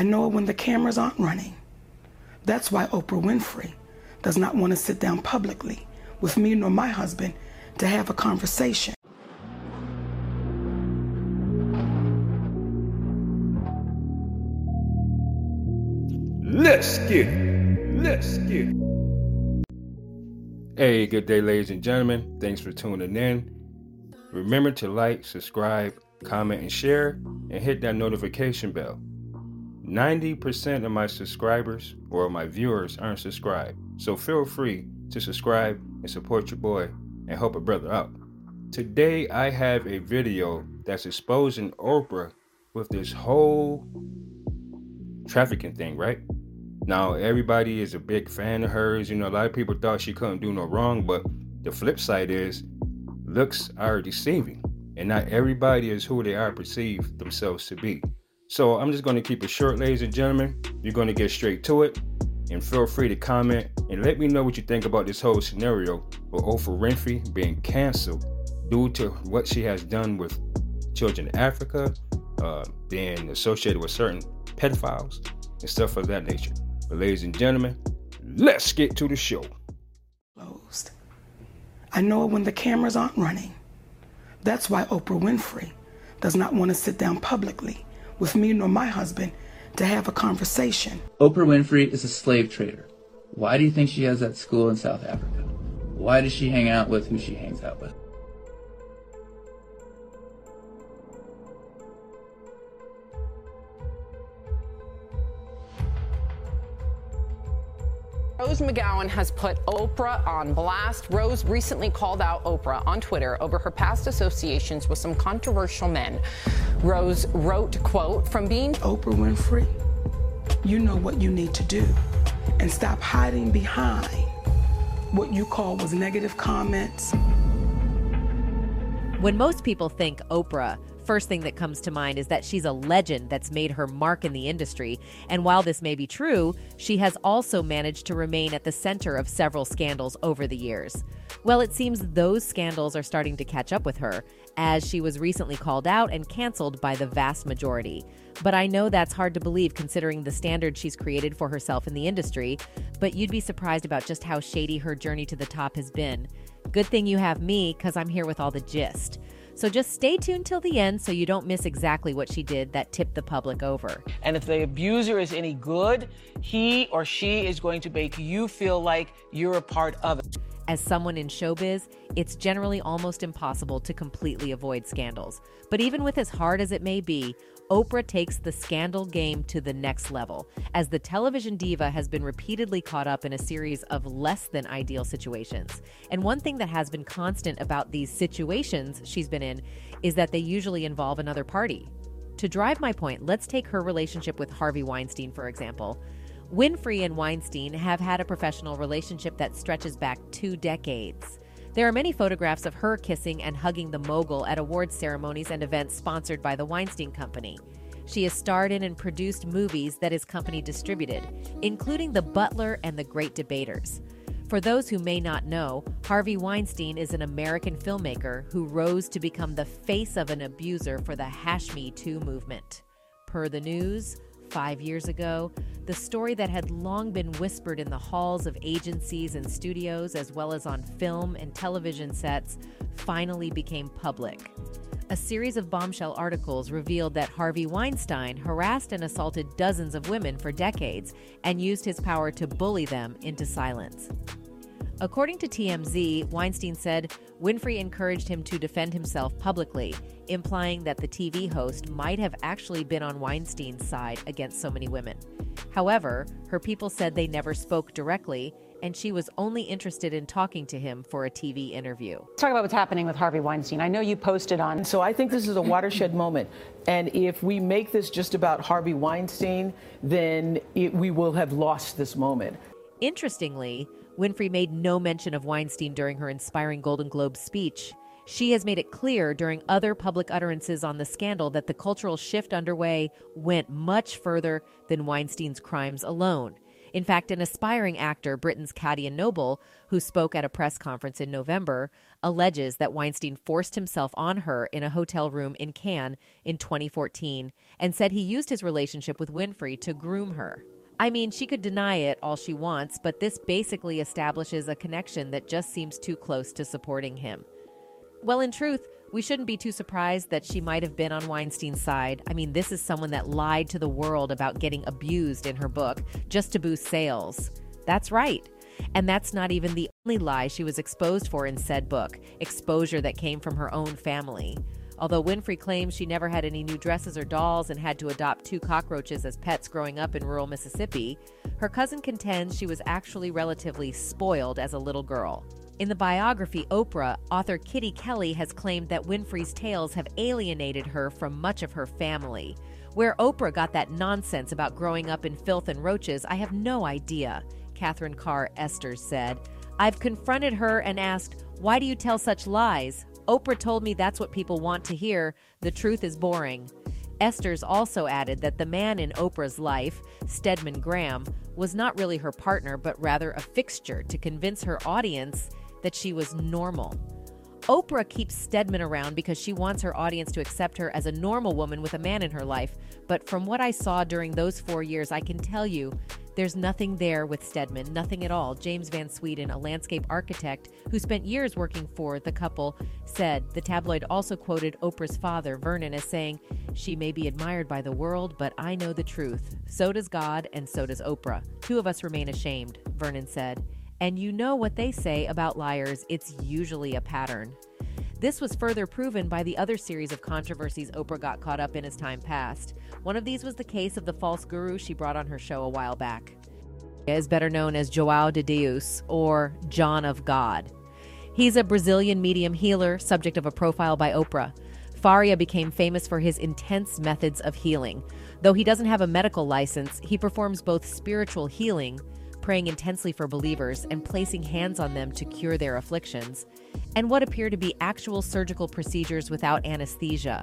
I know it when the cameras aren't running. That's why Oprah Winfrey does not want to sit down publicly with me nor my husband to have a conversation. Let's get it. Let's get it. Hey, good day, ladies and gentlemen. Thanks for tuning in. Remember to like, subscribe, comment, and share, and hit that notification bell. 90% of my subscribers or my viewers aren't subscribed, so feel free to subscribe and support your boy and help a brother out. Today, I have a video that's exposing Oprah with this whole trafficking thing, right? Now, everybody is a big fan of hers. You know, a lot of people thought she couldn't do no wrong, but the flip side is looks are deceiving, and not everybody is who they are perceived themselves to be. So, I'm just going to keep it short, ladies and gentlemen. You're going to get straight to it, and feel free to comment and let me know what you think about this whole scenario with Oprah Winfrey being canceled due to what she has done with children in Africa, uh, being associated with certain pedophiles, and stuff of that nature. But, ladies and gentlemen, let's get to the show. Closed. I know it when the cameras aren't running. That's why Oprah Winfrey does not want to sit down publicly with me nor my husband to have a conversation. Oprah Winfrey is a slave trader. Why do you think she has that school in South Africa? Why does she hang out with who she hangs out with? Rose McGowan has put Oprah on blast. Rose recently called out Oprah on Twitter over her past associations with some controversial men. Rose wrote, quote, from being Oprah Winfrey, you know what you need to do and stop hiding behind what you call was negative comments. When most people think Oprah, first thing that comes to mind is that she's a legend that's made her mark in the industry. And while this may be true, she has also managed to remain at the center of several scandals over the years. Well, it seems those scandals are starting to catch up with her, as she was recently called out and canceled by the vast majority. But I know that's hard to believe considering the standard she's created for herself in the industry, but you'd be surprised about just how shady her journey to the top has been. Good thing you have me, because I'm here with all the gist. So just stay tuned till the end so you don't miss exactly what she did that tipped the public over. And if the abuser is any good, he or she is going to make you feel like you're a part of it. As someone in showbiz, it's generally almost impossible to completely avoid scandals. But even with as hard as it may be, Oprah takes the scandal game to the next level, as the television diva has been repeatedly caught up in a series of less than ideal situations. And one thing that has been constant about these situations she's been in is that they usually involve another party. To drive my point, let's take her relationship with Harvey Weinstein, for example. Winfrey and Weinstein have had a professional relationship that stretches back two decades. There are many photographs of her kissing and hugging the mogul at awards ceremonies and events sponsored by the Weinstein Company. She has starred in and produced movies that his company distributed, including The Butler and The Great Debaters. For those who may not know, Harvey Weinstein is an American filmmaker who rose to become the face of an abuser for the Hash Me Too movement. Per the news, five years ago, the story that had long been whispered in the halls of agencies and studios, as well as on film and television sets, finally became public. A series of bombshell articles revealed that Harvey Weinstein harassed and assaulted dozens of women for decades and used his power to bully them into silence. According to TMZ, Weinstein said Winfrey encouraged him to defend himself publicly, implying that the TV host might have actually been on Weinstein's side against so many women. However, her people said they never spoke directly, and she was only interested in talking to him for a TV interview. Let's talk about what's happening with Harvey Weinstein. I know you posted on. So I think this is a watershed moment. And if we make this just about Harvey Weinstein, then it, we will have lost this moment. Interestingly, Winfrey made no mention of Weinstein during her inspiring Golden Globe speech. She has made it clear during other public utterances on the scandal that the cultural shift underway went much further than Weinstein's crimes alone. In fact, an aspiring actor, Britain's Katia Noble, who spoke at a press conference in November, alleges that Weinstein forced himself on her in a hotel room in Cannes in 2014 and said he used his relationship with Winfrey to groom her. I mean, she could deny it all she wants, but this basically establishes a connection that just seems too close to supporting him. Well, in truth, we shouldn't be too surprised that she might have been on Weinstein's side. I mean, this is someone that lied to the world about getting abused in her book just to boost sales. That's right. And that's not even the only lie she was exposed for in said book, exposure that came from her own family. Although Winfrey claims she never had any new dresses or dolls and had to adopt two cockroaches as pets growing up in rural Mississippi, her cousin contends she was actually relatively spoiled as a little girl. In the biography Oprah, author Kitty Kelley has claimed that Winfrey's tales have alienated her from much of her family. Where Oprah got that nonsense about growing up in filth and roaches, I have no idea, Catherine Carr Esters said. I've confronted her and asked, Why do you tell such lies? Oprah told me that's what people want to hear. The truth is boring. Esters also added that the man in Oprah's life, Stedman Graham, was not really her partner, but rather a fixture to convince her audience that she was normal. Oprah keeps Stedman around because she wants her audience to accept her as a normal woman with a man in her life. But from what I saw during those four years, I can tell you there's nothing there with Stedman, nothing at all. James Van Sweden, a landscape architect who spent years working for the couple, said the tabloid also quoted Oprah's father, Vernon, as saying, She may be admired by the world, but I know the truth. So does God, and so does Oprah. Two of us remain ashamed, Vernon said. And you know what they say about liars, it's usually a pattern. This was further proven by the other series of controversies Oprah got caught up in as time passed. One of these was the case of the false guru she brought on her show a while back. Is better known as Joao de Deus or John of God. He's a Brazilian medium healer, subject of a profile by Oprah. Faria became famous for his intense methods of healing. Though he doesn't have a medical license, he performs both spiritual healing praying intensely for believers and placing hands on them to cure their afflictions, and what appear to be actual surgical procedures without anesthesia.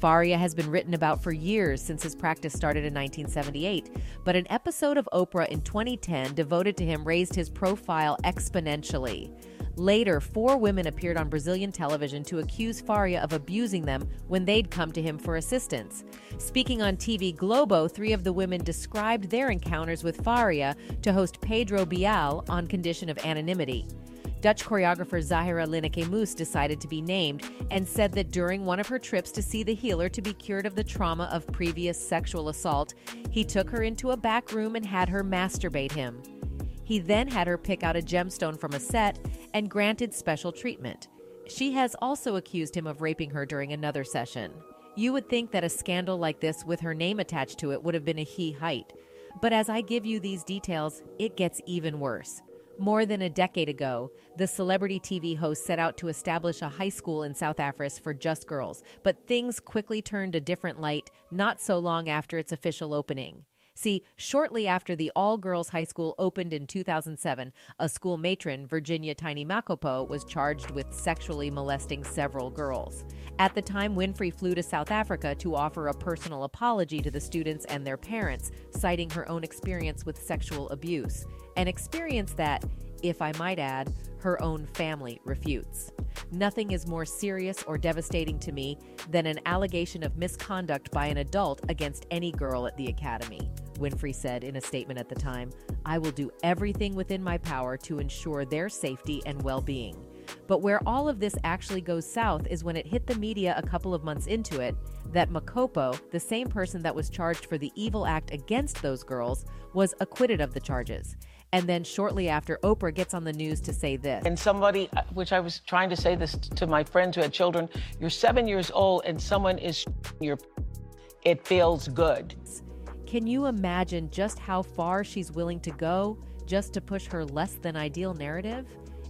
Faria has been written about for years since his practice started in 1978, but an episode of Oprah in 2010 devoted to him raised his profile exponentially. Later, four women appeared on Brazilian television to accuse Faria of abusing them when they'd come to him for assistance. Speaking on TV Globo, three of the women described their encounters with Faria to host Pedro Bial on condition of anonymity. Dutch choreographer Zahira Lieneke Mous decided to be named and said that during one of her trips to see the healer to be cured of the trauma of previous sexual assault, he took her into a back room and had her masturbate him. He then had her pick out a gemstone from a set and granted special treatment. She has also accused him of raping her during another session. You would think that a scandal like this with her name attached to it would have been a he height. But as I give you these details, it gets even worse. More than a decade ago, the celebrity TV host set out to establish a high school in South Africa for just girls, but things quickly turned a different light not so long after its official opening. See, shortly after the all girls high school opened in 2007, a school matron, Virginia Tiny Makopo, was charged with sexually molesting several girls. At the time, Winfrey flew to South Africa to offer a personal apology to the students and their parents, citing her own experience with sexual abuse. An experience that, if I might add, her own family refutes. Nothing is more serious or devastating to me than an allegation of misconduct by an adult against any girl at the academy. Winfrey said in a statement at the time, I will do everything within my power to ensure their safety and well being. But where all of this actually goes south is when it hit the media a couple of months into it that Makopo, the same person that was charged for the evil act against those girls, was acquitted of the charges. And then shortly after, Oprah gets on the news to say this. And somebody, uh, which I was trying to say this to my friends who had children, you're seven years old and someone is your, it feels good. Can you imagine just how far she's willing to go just to push her less than ideal narrative?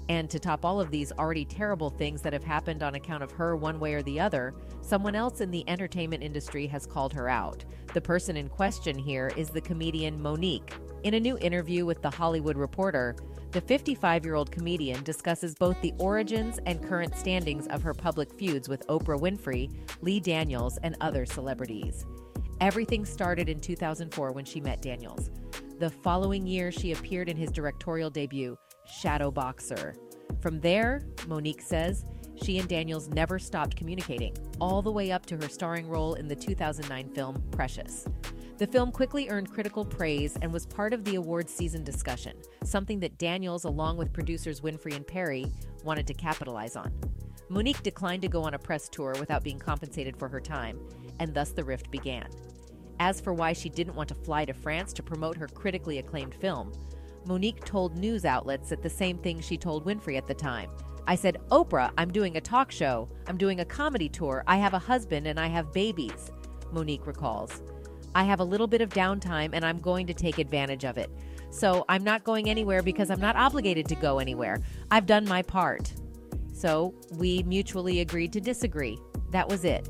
And to top all of these already terrible things that have happened on account of her one way or the other, someone else in the entertainment industry has called her out. The person in question here is the comedian Mo'Nique, in a new interview with The Hollywood Reporter, the 55 year old comedian discusses both the origins and current standings of her public feuds with Oprah Winfrey, Lee Daniels, and other celebrities. Everything started in 2004 when she met Daniels. The following year, she appeared in his directorial debut, Shadow Boxer. From there, Mo'Nique says, she and Daniels never stopped communicating, all the way up to her starring role in the 2009 film Precious. The film quickly earned critical praise and was part of the awards season discussion, something that Daniels, along with producers Winfrey and Perry, wanted to capitalize on. Mo'Nique declined to go on a press tour without being compensated for her time, and thus the rift began. As for why she didn't want to fly to France to promote her critically acclaimed film, Mo'Nique told news outlets that the same thing she told Winfrey at the time. I said, Oprah, I'm doing a talk show. I'm doing a comedy tour. I have a husband and I have babies, Mo'Nique recalls. I have a little bit of downtime and I'm going to take advantage of it. So I'm not going anywhere because I'm not obligated to go anywhere. I've done my part. So we mutually agreed to disagree. That was it.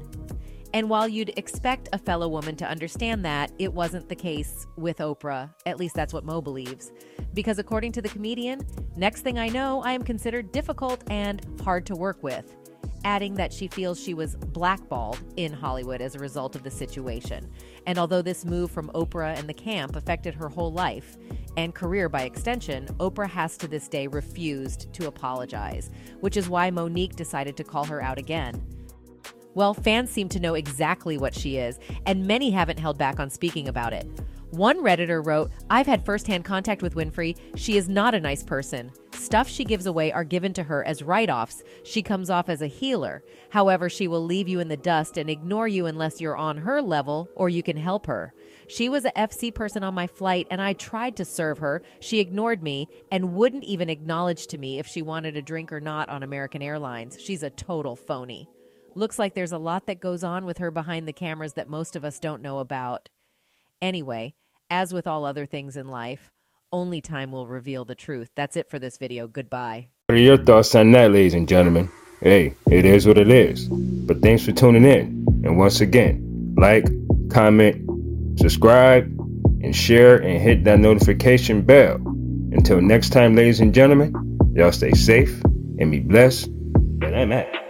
And while you'd expect a fellow woman to understand that, it wasn't the case with Oprah. At least that's what Mo believes. Because according to the comedian, next thing I know, I am considered difficult and hard to work with. Adding that she feels she was blackballed in Hollywood as a result of the situation. And although this move from Oprah and the camp affected her whole life and career by extension, Oprah has to this day refused to apologize, which is why Mo'Nique decided to call her out again. Well, fans seem to know exactly what she is, and many haven't held back on speaking about it. One Redditor wrote, I've had firsthand contact with Winfrey. She is not a nice person. Stuff she gives away are given to her as write offs. She comes off as a healer. However, she will leave you in the dust and ignore you unless you're on her level or you can help her. She was a FC person on my flight and I tried to serve her. She ignored me and wouldn't even acknowledge to me if she wanted a drink or not on American Airlines. She's a total phony. Looks like there's a lot that goes on with her behind the cameras that most of us don't know about. Anyway, as with all other things in life, only time will reveal the truth. That's it for this video. Goodbye. What are your thoughts on that, ladies and gentlemen? Hey, it is what it is. But thanks for tuning in. And once again, like, comment, subscribe, and share, and hit that notification bell. Until next time, ladies and gentlemen, y'all stay safe and be blessed. And I'm at.